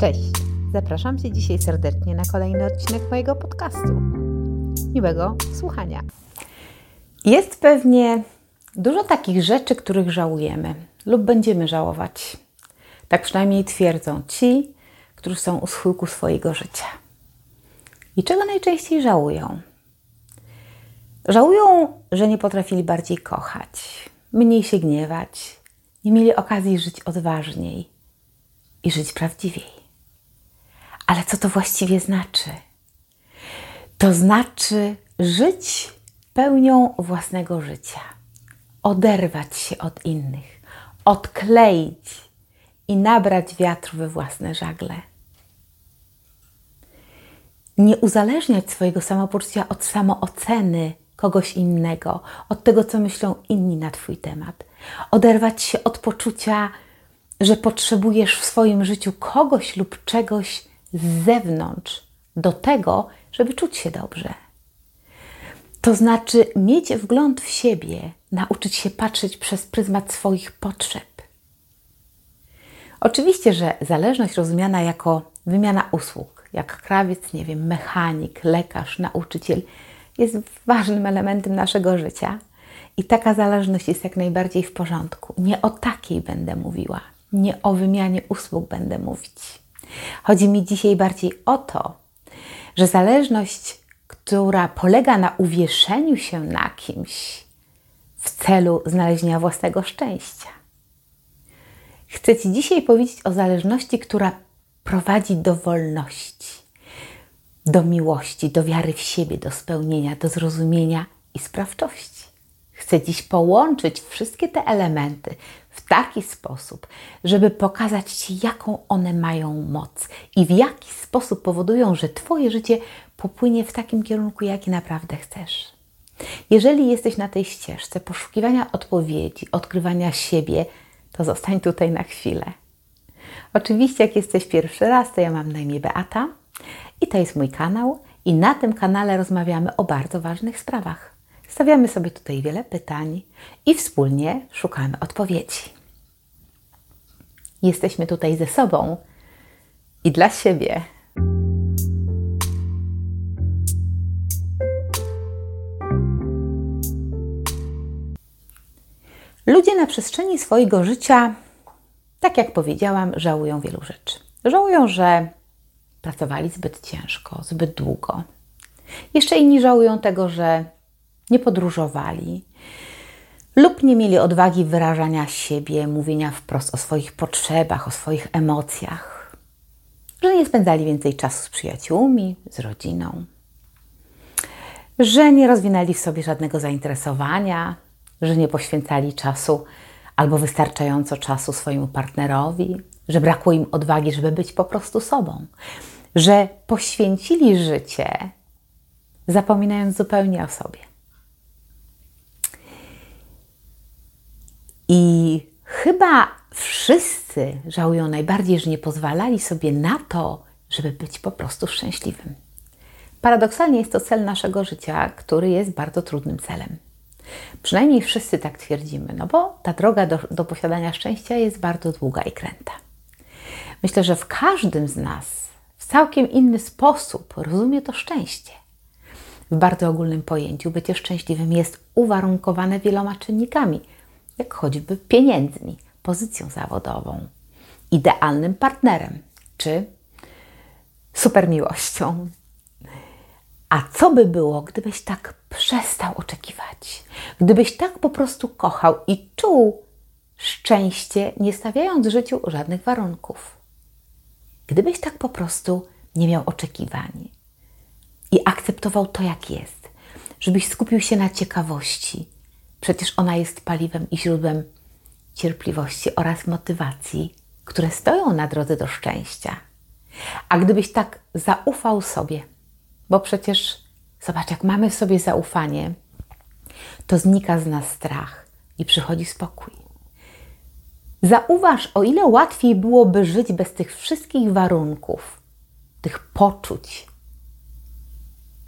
Cześć! Zapraszam Cię dzisiaj serdecznie na kolejny odcinek mojego podcastu. Miłego słuchania. Jest pewnie dużo takich rzeczy, których żałujemy lub będziemy żałować. Tak przynajmniej twierdzą ci, którzy są u schyłku swojego życia. I czego najczęściej żałują? Żałują, że nie potrafili bardziej kochać, mniej się gniewać, nie mieli okazji żyć odważniej i żyć prawdziwiej. Ale co to właściwie znaczy? To znaczy żyć pełnią własnego życia, oderwać się od innych, odkleić i nabrać wiatru we własne żagle. Nie uzależniać swojego samopoczucia od samooceny kogoś innego, od tego, co myślą inni na Twój temat. Oderwać się od poczucia, że potrzebujesz w swoim życiu kogoś lub czegoś z zewnątrz do tego, żeby czuć się dobrze. To znaczy mieć wgląd w siebie, nauczyć się patrzeć przez pryzmat swoich potrzeb. Oczywiście, że zależność rozumiana jako wymiana usług, jak krawiec, nie wiem, mechanik, lekarz, nauczyciel, jest ważnym elementem naszego życia i taka zależność jest jak najbardziej w porządku. Nie o takiej będę mówiła, nie o wymianie usług będę mówić. Chodzi mi dzisiaj bardziej o to, że zależność, która polega na uwieszeniu się na kimś w celu znalezienia własnego szczęścia. Chcę Ci dzisiaj powiedzieć o zależności, która prowadzi do wolności, do miłości, do wiary w siebie, do spełnienia, do zrozumienia i sprawczości. Chcę dziś połączyć wszystkie te elementy w taki sposób, żeby pokazać Ci, jaką one mają moc i w jaki sposób powodują, że Twoje życie popłynie w takim kierunku, jaki naprawdę chcesz. Jeżeli jesteś na tej ścieżce poszukiwania odpowiedzi, odkrywania siebie, to zostań tutaj na chwilę. Oczywiście, jak jesteś pierwszy raz, to ja mam na imię Beata i to jest mój kanał, i na tym kanale rozmawiamy o bardzo ważnych sprawach. Stawiamy sobie tutaj wiele pytań i wspólnie szukamy odpowiedzi. Jesteśmy tutaj ze sobą i dla siebie. Ludzie na przestrzeni swojego życia, tak jak powiedziałam, żałują wielu rzeczy. Żałują, że pracowali zbyt ciężko, zbyt długo. Jeszcze inni żałują tego, że nie podróżowali lub nie mieli odwagi wyrażania siebie, mówienia wprost o swoich potrzebach, o swoich emocjach, że nie spędzali więcej czasu z przyjaciółmi, z rodziną, że nie rozwinęli w sobie żadnego zainteresowania, że nie poświęcali czasu albo wystarczająco czasu swojemu partnerowi, że brakło im odwagi, żeby być po prostu sobą, że poświęcili życie, zapominając zupełnie o sobie. I chyba wszyscy żałują najbardziej, że nie pozwalali sobie na to, żeby być po prostu szczęśliwym. Paradoksalnie jest to cel naszego życia, który jest bardzo trudnym celem. Przynajmniej wszyscy tak twierdzimy, no bo ta droga do, do posiadania szczęścia jest bardzo długa i kręta. Myślę, że w każdym z nas w całkiem inny sposób rozumie to szczęście. W bardzo ogólnym pojęciu bycie szczęśliwym jest uwarunkowane wieloma czynnikami, jak choćby pieniędzmi, pozycją zawodową, idealnym partnerem czy supermiłością. A co by było, gdybyś tak przestał oczekiwać? Gdybyś tak po prostu kochał i czuł szczęście, nie stawiając życiu żadnych warunków? Gdybyś tak po prostu nie miał oczekiwań i akceptował to, jak jest, żebyś skupił się na ciekawości, przecież ona jest paliwem i źródłem cierpliwości oraz motywacji, które stoją na drodze do szczęścia. A gdybyś tak zaufał sobie, bo przecież zobacz, jak mamy w sobie zaufanie, to znika z nas strach i przychodzi spokój. Zauważ, o ile łatwiej byłoby żyć bez tych wszystkich warunków, tych poczuć,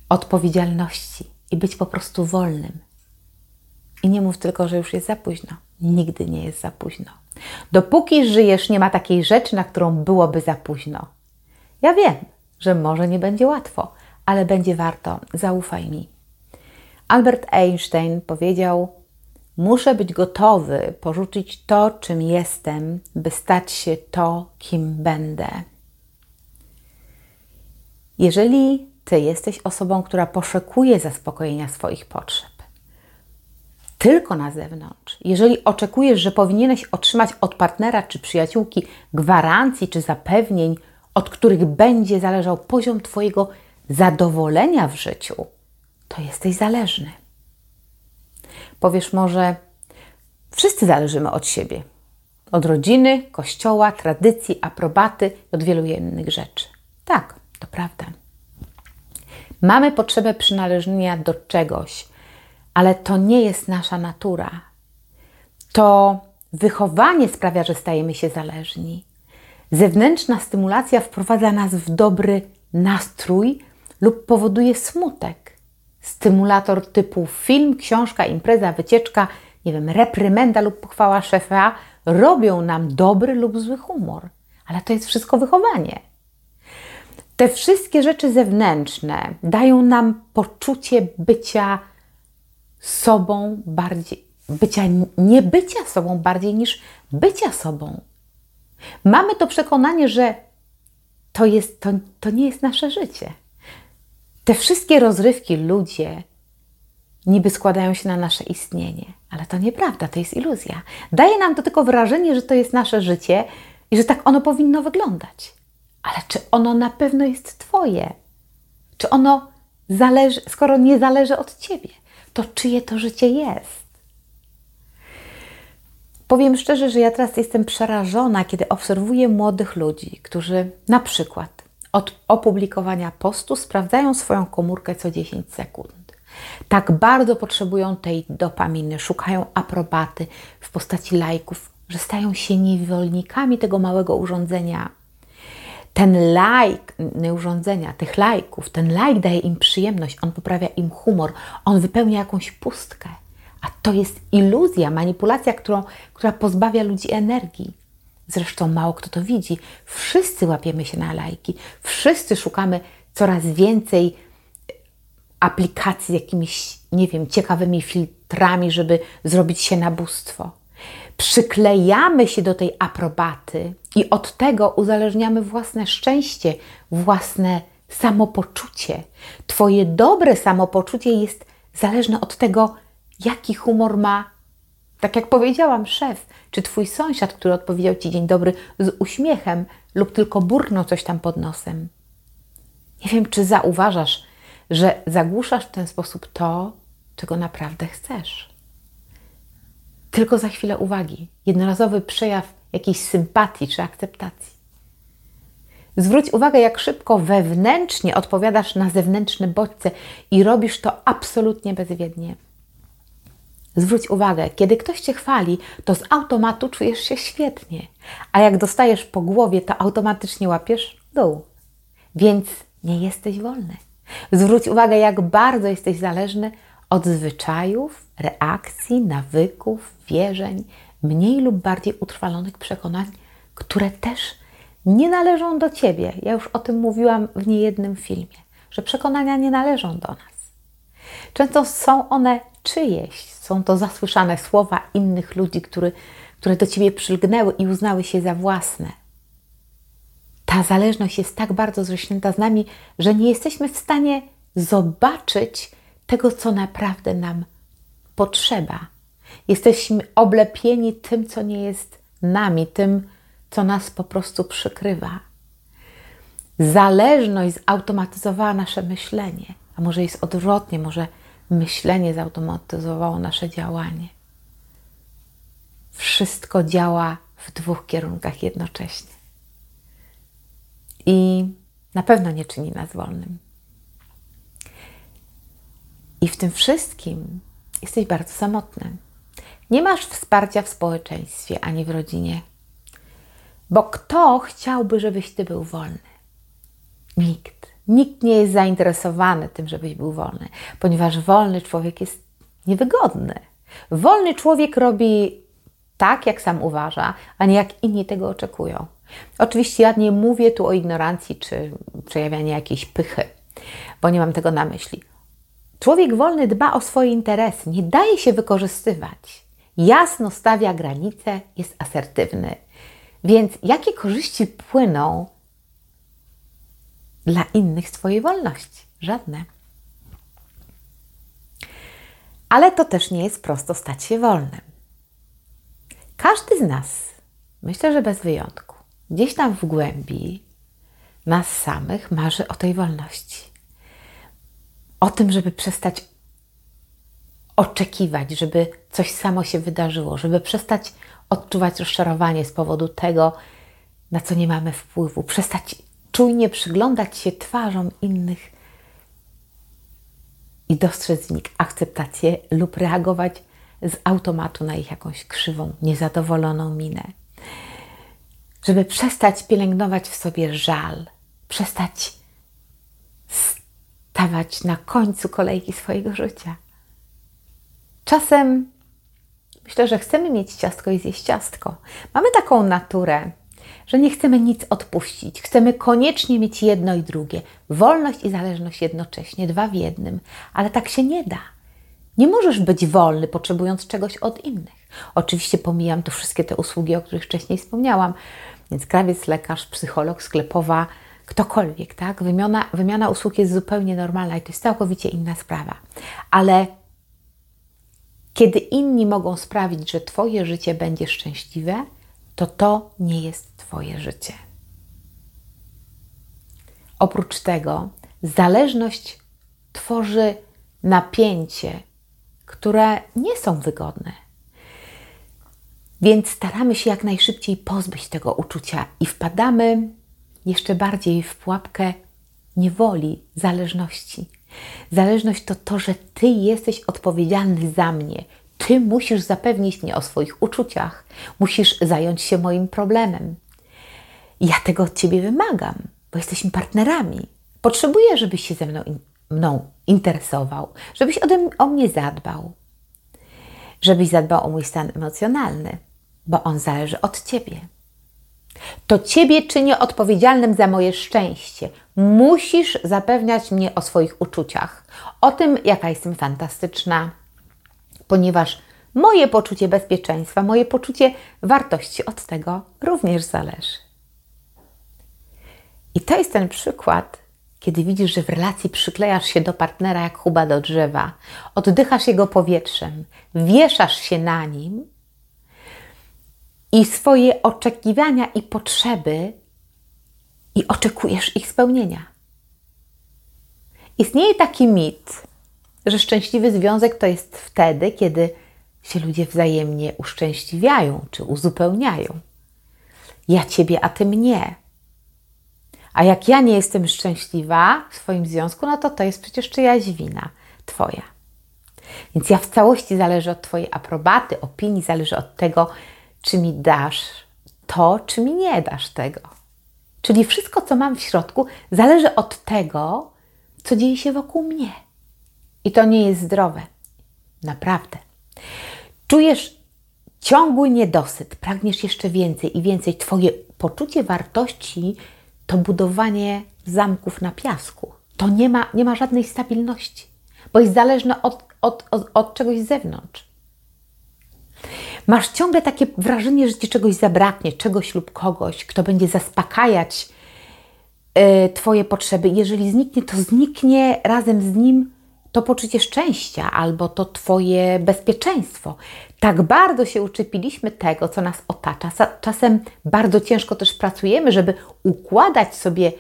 odpowiedzialności i być po prostu wolnym. I nie mów tylko, że już jest za późno. Nigdy nie jest za późno. Dopóki żyjesz, nie ma takiej rzeczy, na którą byłoby za późno. Ja wiem, że może nie będzie łatwo, ale będzie warto, zaufaj mi. Albert Einstein powiedział: Muszę być gotowy porzucić to, czym jestem, by stać się to, kim będę. Jeżeli ty jesteś osobą, która poszukuje zaspokojenia swoich potrzeb, tylko na zewnątrz, jeżeli oczekujesz, że powinieneś otrzymać od partnera czy przyjaciółki gwarancji czy zapewnień, od których będzie zależał poziom Twojego zadowolenia w życiu, to jesteś zależny. Powiesz może, wszyscy zależymy od siebie, od rodziny, kościoła, tradycji, aprobaty od wielu innych rzeczy. Tak, to prawda. Mamy potrzebę przynależenia do czegoś, ale to nie jest nasza natura. To wychowanie sprawia, że stajemy się zależni. Zewnętrzna stymulacja wprowadza nas w dobry nastrój lub powoduje smutek. Stymulator typu film, książka, impreza, wycieczka, nie wiem, reprymenda lub pochwała szefa robią nam dobry lub zły humor. Ale to jest wszystko wychowanie. Te wszystkie rzeczy zewnętrzne dają nam poczucie bycia sobą bardziej, bycia, nie bycia sobą bardziej niż bycia sobą. Mamy to przekonanie, że to, jest, to, to nie jest nasze życie. Te wszystkie rozrywki, ludzie niby składają się na nasze istnienie, ale to nieprawda, to jest iluzja. Daje nam to tylko wrażenie, że to jest nasze życie i że tak ono powinno wyglądać. Ale czy ono na pewno jest Twoje? Czy ono zależy, skoro nie zależy od Ciebie, to czyje to życie jest? Powiem szczerze, że ja teraz jestem przerażona, kiedy obserwuję młodych ludzi, którzy na przykład od opublikowania postu sprawdzają swoją komórkę co 10 sekund. Tak bardzo potrzebują tej dopaminy, szukają aprobaty w postaci lajków, że stają się niewolnikami tego małego urządzenia. Ten lajk, nie urządzenia, tych lajków, ten lajk daje im przyjemność, on poprawia im humor, on wypełnia jakąś pustkę. A to jest iluzja, manipulacja, którą, która pozbawia ludzi energii. Zresztą mało kto to widzi. Wszyscy łapiemy się na lajki, wszyscy szukamy coraz więcej aplikacji z jakimiś, nie wiem, ciekawymi filtrami, żeby zrobić się na bóstwo. Przyklejamy się do tej aprobaty i od tego uzależniamy własne szczęście, własne samopoczucie. Twoje dobre samopoczucie jest zależne od tego, jaki humor ma, tak jak powiedziałam, szef, czy twój sąsiad, który odpowiedział ci dzień dobry z uśmiechem lub tylko burnął coś tam pod nosem. Nie wiem, czy zauważasz, że zagłuszasz w ten sposób to, czego naprawdę chcesz. Tylko za chwilę uwagi, jednorazowy przejaw jakiejś sympatii czy akceptacji. Zwróć uwagę, jak szybko wewnętrznie odpowiadasz na zewnętrzne bodźce i robisz to absolutnie bezwiednie. Zwróć uwagę, kiedy ktoś cię chwali, to z automatu czujesz się świetnie, a jak dostajesz po głowie, to automatycznie łapiesz dół. Więc nie jesteś wolny. Zwróć uwagę, jak bardzo jesteś zależny od zwyczajów, reakcji, nawyków, wierzeń, mniej lub bardziej utrwalonych przekonań, które też nie należą do ciebie. Ja już o tym mówiłam w niejednym filmie, że przekonania nie należą do nas. Często są one czyjeś, są to zasłyszane słowa innych ludzi, który, które do ciebie przylgnęły i uznały się za własne. Ta zależność jest tak bardzo zrośnięta z nami, że nie jesteśmy w stanie zobaczyć tego, co naprawdę nam. Jesteśmy oblepieni tym, co nie jest nami, tym, co nas po prostu przykrywa. Zależność zautomatyzowała nasze myślenie, a może jest odwrotnie, może myślenie zautomatyzowało nasze działanie. Wszystko działa w dwóch kierunkach jednocześnie. I na pewno nie czyni nas wolnym. I w tym wszystkim jesteś bardzo samotny. Nie masz wsparcia w społeczeństwie ani w rodzinie. Bo kto chciałby, żebyś ty był wolny? Nikt. Nikt nie jest zainteresowany tym, żebyś był wolny, ponieważ wolny człowiek jest niewygodny. Wolny człowiek robi tak, jak sam uważa, a nie jak inni tego oczekują. Oczywiście ja nie mówię tu o ignorancji czy przejawianiu jakiejś pychy, bo nie mam tego na myśli. Człowiek wolny dba o swoje interesy, nie daje się wykorzystywać. Jasno stawia granice, jest asertywny. Więc jakie korzyści płyną dla innych z Twojej wolności? Żadne. Ale to też nie jest prosto stać się wolnym. Każdy z nas, myślę, że bez wyjątku, gdzieś tam w głębi nas samych marzy o tej wolności. O tym, żeby przestać oczekiwać, żeby coś samo się wydarzyło, żeby przestać odczuwać rozczarowanie z powodu tego, na co nie mamy wpływu, przestać czujnie przyglądać się twarzom innych i dostrzec w nich akceptację lub reagować z automatu na ich jakąś krzywą, niezadowoloną minę. Żeby przestać pielęgnować w sobie żal, przestać stawać na końcu kolejki swojego życia. Czasem myślę, że chcemy mieć ciastko i zjeść ciastko. Mamy taką naturę, że nie chcemy nic odpuścić. Chcemy koniecznie mieć jedno i drugie. Wolność i zależność jednocześnie, dwa w jednym. Ale tak się nie da. Nie możesz być wolny, potrzebując czegoś od innych. Oczywiście pomijam tu wszystkie te usługi, o których wcześniej wspomniałam. Więc krawiec, lekarz, psycholog, sklepowa, ktokolwiek, tak? Wymiana, wymiana usług jest zupełnie normalna i to jest całkowicie inna sprawa. Ale kiedy inni mogą sprawić, że Twoje życie będzie szczęśliwe, to to nie jest Twoje życie. Oprócz tego, zależność tworzy napięcie, które nie są wygodne. Więc staramy się jak najszybciej pozbyć tego uczucia i wpadamy jeszcze bardziej w pułapkę niewoli, zależności. Zależność to to, że Ty jesteś odpowiedzialny za mnie. Ty musisz zapewnić mnie o swoich uczuciach, musisz zająć się moim problemem. Ja tego od Ciebie wymagam, bo jesteśmy partnerami. Potrzebuję, żebyś się ze mną, in, mną interesował, żebyś ode, o mnie zadbał, żebyś zadbał o mój stan emocjonalny, bo on zależy od Ciebie. To Ciebie czynię odpowiedzialnym za moje szczęście. Musisz zapewniać mnie o swoich uczuciach, o tym, jaka jestem fantastyczna, ponieważ moje poczucie bezpieczeństwa, moje poczucie wartości od tego również zależy. I to jest ten przykład, kiedy widzisz, że w relacji przyklejasz się do partnera jak chuba do drzewa, oddychasz jego powietrzem, wieszasz się na nim i swoje oczekiwania i potrzeby i oczekujesz ich spełnienia. Istnieje taki mit, że szczęśliwy związek to jest wtedy, kiedy się ludzie wzajemnie uszczęśliwiają czy uzupełniają. Ja ciebie, a ty mnie. A jak ja nie jestem szczęśliwa w swoim związku, no to to jest przecież czyjaś wina, twoja. Więc ja w całości zależy od twojej aprobaty, opinii, zależy od tego, czy mi dasz to, czy mi nie dasz tego. Czyli wszystko, co mam w środku, zależy od tego, co dzieje się wokół mnie. I to nie jest zdrowe. Naprawdę. Czujesz ciągły niedosyt, pragniesz jeszcze więcej i więcej. Twoje poczucie wartości to budowanie zamków na piasku. To nie ma, nie ma żadnej stabilności, bo jest zależne od, od, od, od czegoś z zewnątrz. Masz ciągle takie wrażenie, że ci czegoś zabraknie, czegoś lub kogoś, kto będzie zaspokajać y, Twoje potrzeby. Jeżeli zniknie, to zniknie razem z nim to poczucie szczęścia albo to Twoje bezpieczeństwo. Tak bardzo się uczepiliśmy tego, co nas otacza. Czasem bardzo ciężko też pracujemy, żeby układać sobie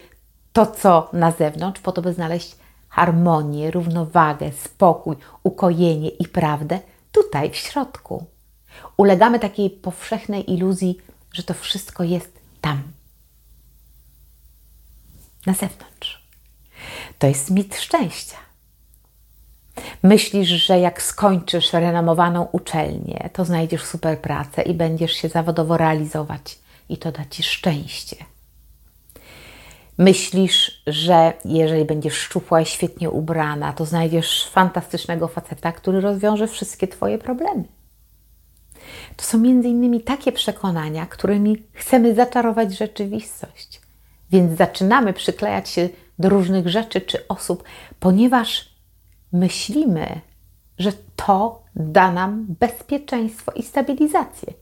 to, co na zewnątrz, po to, by znaleźć harmonię, równowagę, spokój, ukojenie i prawdę tutaj w środku. Ulegamy takiej powszechnej iluzji, że to wszystko jest tam, na zewnątrz. To jest mit szczęścia. Myślisz, że jak skończysz renomowaną uczelnię, to znajdziesz super pracę i będziesz się zawodowo realizować i to da ci szczęście. Myślisz, że jeżeli będziesz szczupła i świetnie ubrana, to znajdziesz fantastycznego faceta, który rozwiąże wszystkie Twoje problemy. To są między innymi takie przekonania, którymi chcemy zaczarować rzeczywistość. Więc zaczynamy przyklejać się do różnych rzeczy czy osób, ponieważ myślimy, że to da nam bezpieczeństwo i stabilizację.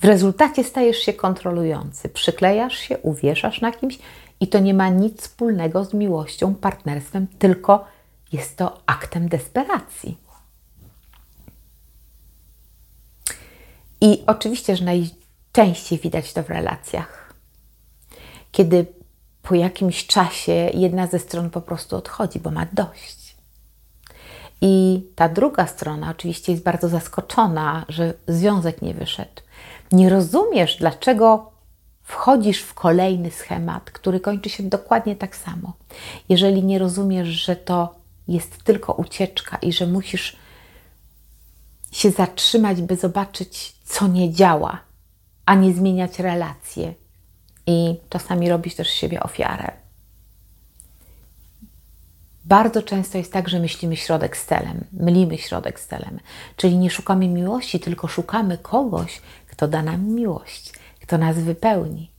W rezultacie stajesz się kontrolujący, przyklejasz się, uwieszasz na kimś i to nie ma nic wspólnego z miłością, partnerstwem, tylko jest to aktem desperacji. I oczywiście, że najczęściej widać to w relacjach. Kiedy po jakimś czasie jedna ze stron po prostu odchodzi, bo ma dość. I ta druga strona oczywiście jest bardzo zaskoczona, że związek nie wyszedł. Nie rozumiesz, dlaczego wchodzisz w kolejny schemat, który kończy się dokładnie tak samo. Jeżeli nie rozumiesz, że to jest tylko ucieczka i że musisz się zatrzymać, by zobaczyć, co nie działa, a nie zmieniać relacje i czasami robić też siebie ofiarę. Bardzo często jest tak, że myślimy środek z celem, mylimy środek z celem, czyli nie szukamy miłości, tylko szukamy kogoś, kto da nam miłość, kto nas wypełni.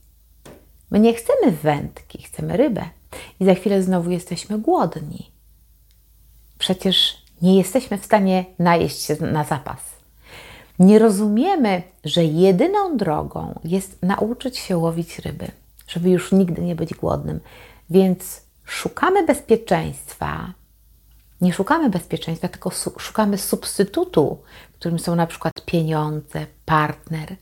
My nie chcemy wędki, chcemy rybę i za chwilę znowu jesteśmy głodni. Przecież nie jesteśmy w stanie najeść się na zapas. Nie rozumiemy, że jedyną drogą jest nauczyć się łowić ryby, żeby już nigdy nie być głodnym. Więc szukamy bezpieczeństwa. Nie szukamy bezpieczeństwa, tylko szukamy substytutu, którym są na przykład pieniądze, partner.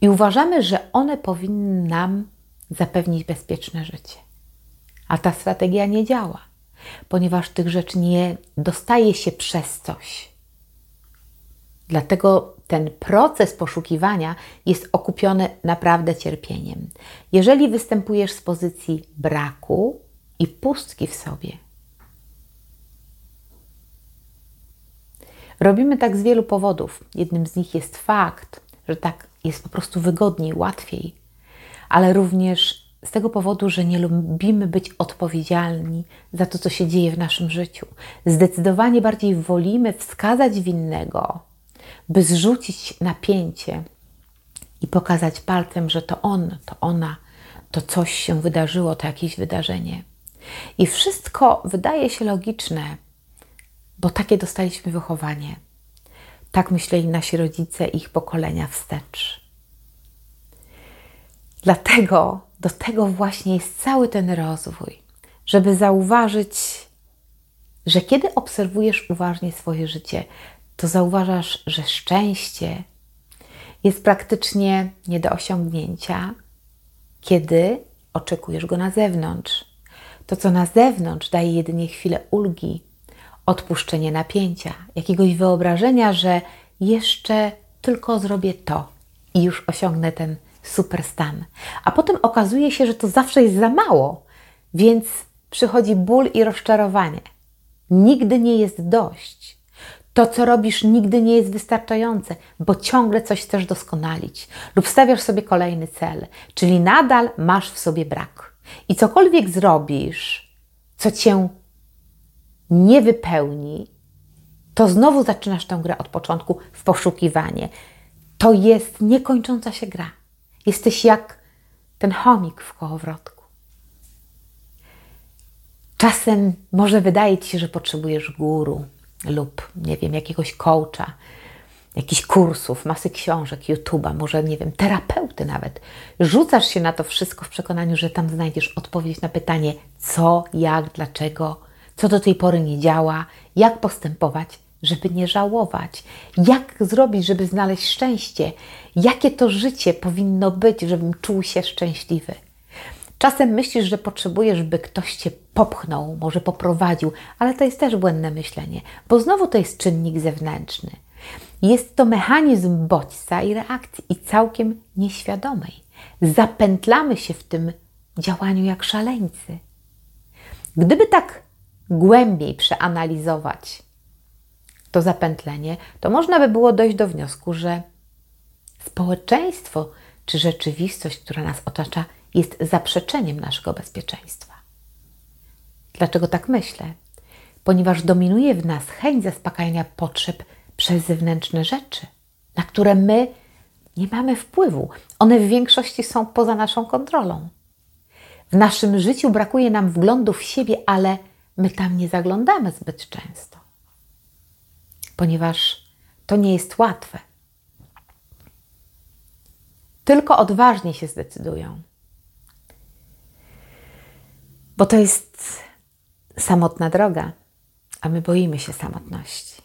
I uważamy, że one powinny nam zapewnić bezpieczne życie. A ta strategia nie działa, ponieważ tych rzeczy nie dostaje się przez coś. Dlatego ten proces poszukiwania jest okupiony naprawdę cierpieniem. Jeżeli występujesz z pozycji braku i pustki w sobie, robimy tak z wielu powodów. Jednym z nich jest fakt, że tak jest po prostu wygodniej, łatwiej, ale również z tego powodu, że nie lubimy być odpowiedzialni za to, co się dzieje w naszym życiu. Zdecydowanie bardziej wolimy wskazać winnego, by zrzucić napięcie i pokazać palcem, że to on, to ona, to coś się wydarzyło, to jakieś wydarzenie. I wszystko wydaje się logiczne, bo takie dostaliśmy wychowanie. Tak myśleli nasi rodzice ich pokolenia wstecz. Dlatego do tego właśnie jest cały ten rozwój, żeby zauważyć, że kiedy obserwujesz uważnie swoje życie, to zauważasz, że szczęście jest praktycznie nie do osiągnięcia, kiedy oczekujesz go na zewnątrz. To, co na zewnątrz, daje jedynie chwilę ulgi, odpuszczenie napięcia, jakiegoś wyobrażenia, że jeszcze tylko zrobię to i już osiągnę ten super stan. A potem okazuje się, że to zawsze jest za mało, więc przychodzi ból i rozczarowanie. Nigdy nie jest dość. To, co robisz, nigdy nie jest wystarczające, bo ciągle coś chcesz doskonalić lub stawiasz sobie kolejny cel, czyli nadal masz w sobie brak. I cokolwiek zrobisz, co cię nie wypełni, to znowu zaczynasz tę grę od początku w poszukiwanie. To jest niekończąca się gra. Jesteś jak ten chomik w kołowrotku. Czasem może wydaje ci się, że potrzebujesz guru lub, nie wiem, jakiegoś coacha, jakichś kursów, masy książek, YouTube'a, może, nie wiem, terapeuty nawet. Rzucasz się na to wszystko w przekonaniu, że tam znajdziesz odpowiedź na pytanie co, jak, dlaczego, co do tej pory nie działa, jak postępować, żeby nie żałować, jak zrobić, żeby znaleźć szczęście, jakie to życie powinno być, żebym czuł się szczęśliwy. Czasem myślisz, że potrzebujesz, by ktoś cię popchnął, może poprowadził, ale to jest też błędne myślenie, bo znowu to jest czynnik zewnętrzny. Jest to mechanizm bodźca i reakcji i całkiem nieświadomej. Zapętlamy się w tym działaniu jak szaleńcy. Gdyby tak głębiej przeanalizować to zapętlenie, to można by było dojść do wniosku, że społeczeństwo czy rzeczywistość, która nas otacza, jest zaprzeczeniem naszego bezpieczeństwa. Dlaczego tak myślę? Ponieważ dominuje w nas chęć zaspokajania potrzeb przez zewnętrzne rzeczy, na które my nie mamy wpływu. One w większości są poza naszą kontrolą. W naszym życiu brakuje nam wglądu w siebie, ale my tam nie zaglądamy zbyt często, ponieważ to nie jest łatwe. Tylko odważnie się zdecydują, bo to jest samotna droga, a my boimy się samotności.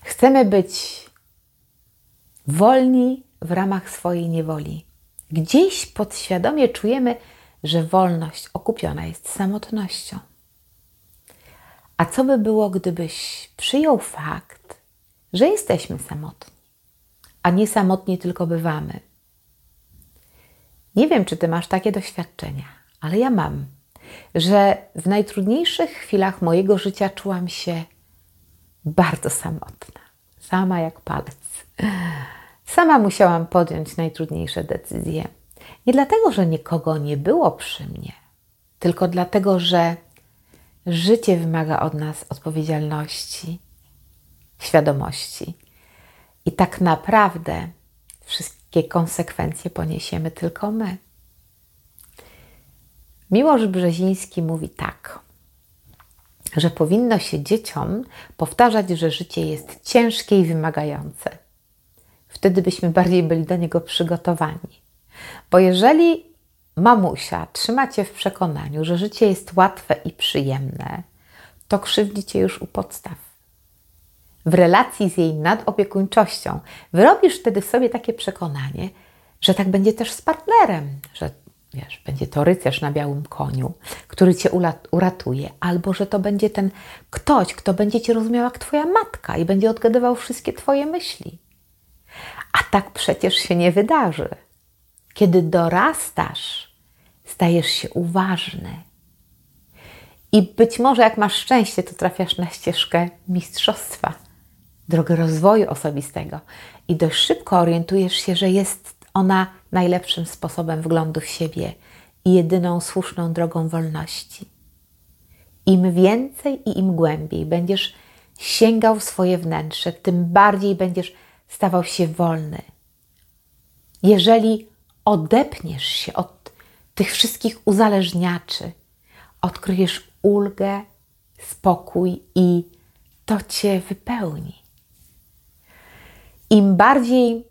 Chcemy być wolni w ramach swojej niewoli. Gdzieś podświadomie czujemy, że wolność okupiona jest samotnością. A co by było, gdybyś przyjął fakt, że jesteśmy samotni, a nie samotni tylko bywamy? Nie wiem, czy ty masz takie doświadczenia, ale ja mam, że w najtrudniejszych chwilach mojego życia czułam się bardzo samotna, sama jak palec. Sama musiałam podjąć najtrudniejsze decyzje. Nie dlatego, że nikogo nie było przy mnie, tylko dlatego, że życie wymaga od nas odpowiedzialności, świadomości. I tak naprawdę wszystkie konsekwencje poniesiemy tylko my. Miłosz Brzeziński mówi tak, że powinno się dzieciom powtarzać, że życie jest ciężkie i wymagające. Wtedy byśmy bardziej byli do niego przygotowani. Bo jeżeli mamusia trzyma cię w przekonaniu, że życie jest łatwe i przyjemne, to krzywdzi cię już u podstaw. W relacji z jej nadopiekuńczością wyrobisz wtedy w sobie takie przekonanie, że tak będzie też z partnerem, że wiesz, będzie to rycerz na białym koniu, który cię uratuje, albo że to będzie ten ktoś, kto będzie cię rozumiał jak twoja matka i będzie odgadywał wszystkie twoje myśli. A tak przecież się nie wydarzy. Kiedy dorastasz, stajesz się uważny. I być może, jak masz szczęście, to trafiasz na ścieżkę mistrzostwa, drogę rozwoju osobistego i dość szybko orientujesz się, że jest ona najlepszym sposobem wglądu w siebie i jedyną słuszną drogą wolności. Im więcej i im głębiej będziesz sięgał w swoje wnętrze, tym bardziej będziesz stawał się wolny. Jeżeli odepniesz się od tych wszystkich uzależniaczy, odkryjesz ulgę, spokój i to cię wypełni. Im bardziej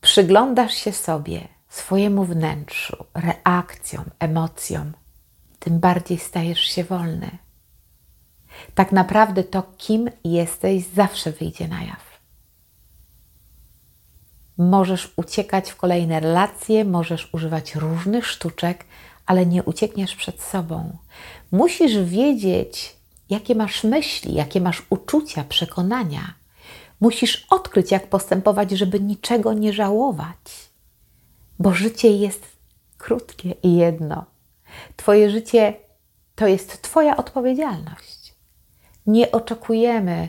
przyglądasz się sobie, swojemu wnętrzu, reakcjom, emocjom, tym bardziej stajesz się wolny. Tak naprawdę to, kim jesteś, zawsze wyjdzie na jaw. Możesz uciekać w kolejne relacje, możesz używać różnych sztuczek, ale nie uciekniesz przed sobą. Musisz wiedzieć, jakie masz myśli, jakie masz uczucia, przekonania. Musisz odkryć, jak postępować, żeby niczego nie żałować. Bo życie jest krótkie i jedno. Twoje życie to jest Twoja odpowiedzialność. Nie oczekujemy,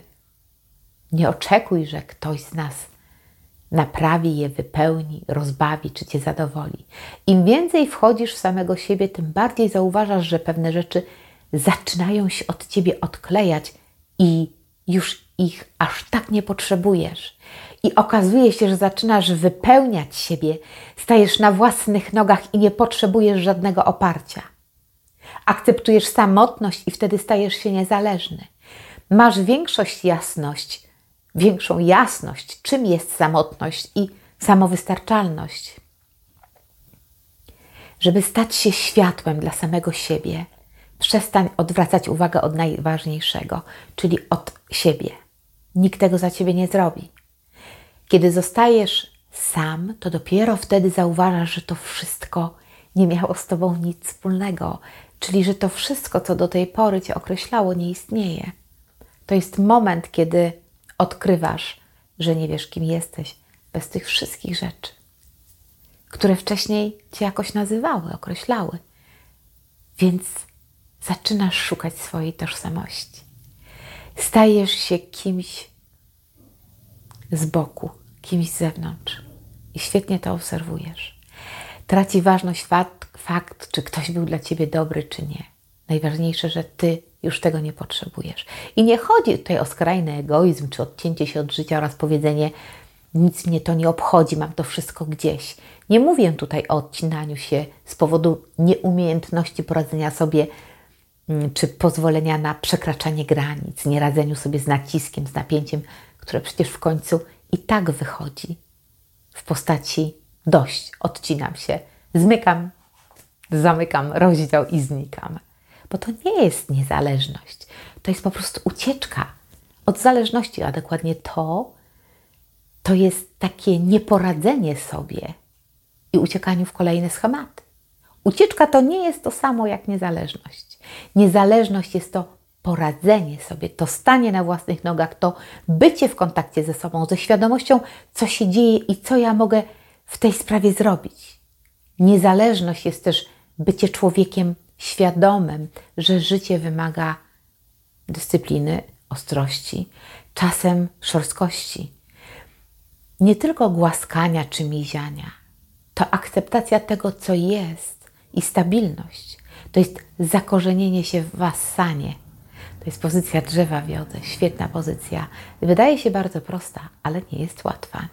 nie oczekuj, że ktoś z nas naprawi je, wypełni, rozbawi czy cię zadowoli. Im więcej wchodzisz w samego siebie, tym bardziej zauważasz, że pewne rzeczy zaczynają się od ciebie odklejać i już ich aż tak nie potrzebujesz. I okazuje się, że zaczynasz wypełniać siebie, stajesz na własnych nogach i nie potrzebujesz żadnego oparcia. Akceptujesz samotność i wtedy stajesz się niezależny. Masz większość jasność, większą jasność, czym jest samotność i samowystarczalność. Żeby stać się światłem dla samego siebie, przestań odwracać uwagę od najważniejszego, czyli od siebie. Nikt tego za ciebie nie zrobi. Kiedy zostajesz sam, to dopiero wtedy zauważasz, że to wszystko nie miało z tobą nic wspólnego, czyli że to wszystko, co do tej pory cię określało, nie istnieje. To jest moment, kiedy odkrywasz, że nie wiesz, kim jesteś bez tych wszystkich rzeczy, które wcześniej cię jakoś nazywały, określały. Więc zaczynasz szukać swojej tożsamości. Stajesz się kimś z boku, kimś z zewnątrz i świetnie to obserwujesz. Traci ważność fakt, fakt, czy ktoś był dla ciebie dobry, czy nie. Najważniejsze, że ty już tego nie potrzebujesz. I nie chodzi tutaj o skrajny egoizm, czy odcięcie się od życia oraz powiedzenie: nic mnie to nie obchodzi, mam to wszystko gdzieś. Nie mówię tutaj o odcinaniu się z powodu nieumiejętności poradzenia sobie mm, czy pozwolenia na przekraczanie granic, nieradzeniu sobie z naciskiem, z napięciem, które przecież w końcu i tak wychodzi w postaci dość, odcinam się, zmykam, zamykam rozdział i znikam. Bo to nie jest niezależność, to jest po prostu ucieczka od zależności, a dokładnie to, to jest takie nieporadzenie sobie i uciekaniu w kolejne schematy. Ucieczka to nie jest to samo jak niezależność. Niezależność jest to poradzenie sobie, to stanie na własnych nogach, to bycie w kontakcie ze sobą, ze świadomością, co się dzieje i co ja mogę w tej sprawie zrobić. Niezależność jest też bycie człowiekiem świadomym, że życie wymaga dyscypliny, ostrości, czasem szorstkości. Nie tylko głaskania czy miziania. To akceptacja tego, co jest i stabilność. To jest zakorzenienie się w wasanie. To jest pozycja drzewa wiody. Świetna pozycja. Wydaje się bardzo prosta, ale nie jest łatwa.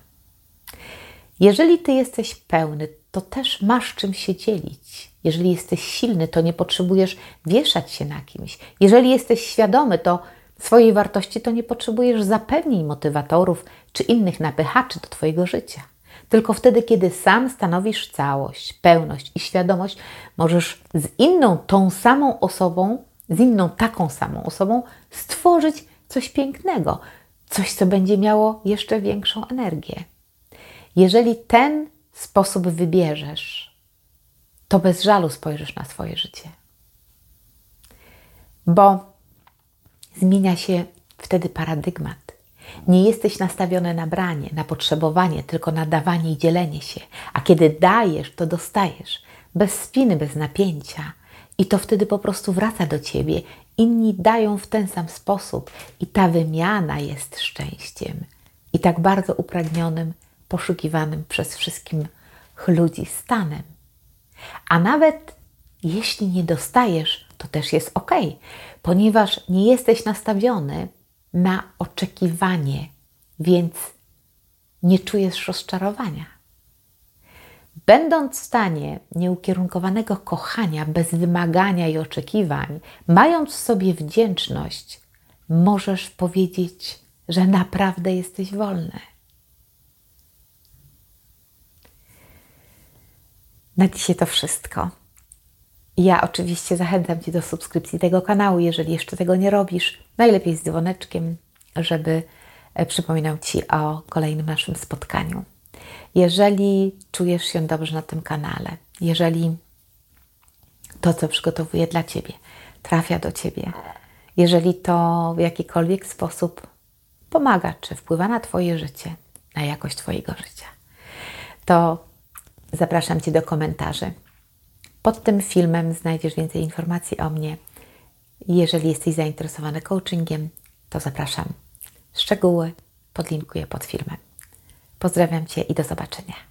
Jeżeli ty jesteś pełny, to też masz czym się dzielić. Jeżeli jesteś silny, to nie potrzebujesz wieszać się na kimś. Jeżeli jesteś świadomy, to swojej wartości, to nie potrzebujesz zapewnień motywatorów czy innych napychaczy do Twojego życia. Tylko wtedy, kiedy sam stanowisz całość, pełność i świadomość, możesz z inną, tą samą osobą, z inną, taką samą osobą stworzyć coś pięknego, coś, co będzie miało jeszcze większą energię. Jeżeli ten sposób wybierzesz, to bez żalu spojrzysz na swoje życie. Bo zmienia się wtedy paradygmat. Nie jesteś nastawiony na branie, na potrzebowanie, tylko na dawanie i dzielenie się. A kiedy dajesz, to dostajesz. Bez spiny, bez napięcia. I to wtedy po prostu wraca do ciebie. Inni dają w ten sam sposób. I ta wymiana jest szczęściem. I tak bardzo upragnionym, poszukiwanym przez wszystkich ludzi stanem. A nawet jeśli nie dostajesz, to też jest ok, ponieważ nie jesteś nastawiony na oczekiwanie, więc nie czujesz rozczarowania. Będąc w stanie nieukierunkowanego kochania bez wymagania i oczekiwań, mając w sobie wdzięczność, możesz powiedzieć, że naprawdę jesteś wolny. Na dzisiaj to wszystko. Ja oczywiście zachęcam Cię do subskrypcji tego kanału, jeżeli jeszcze tego nie robisz. Najlepiej z dzwoneczkiem, żeby e, przypominał Ci o kolejnym naszym spotkaniu. Jeżeli czujesz się dobrze na tym kanale, jeżeli to, co przygotowuję dla Ciebie, trafia do Ciebie, jeżeli to w jakikolwiek sposób pomaga, czy wpływa na Twoje życie, na jakość Twojego życia, to zapraszam Cię do komentarzy pod tym filmem znajdziesz więcej informacji o mnie. Jeżeli jesteś zainteresowany coachingiem, to zapraszam. Szczegóły podlinkuję pod filmem. Pozdrawiam Cię i do zobaczenia.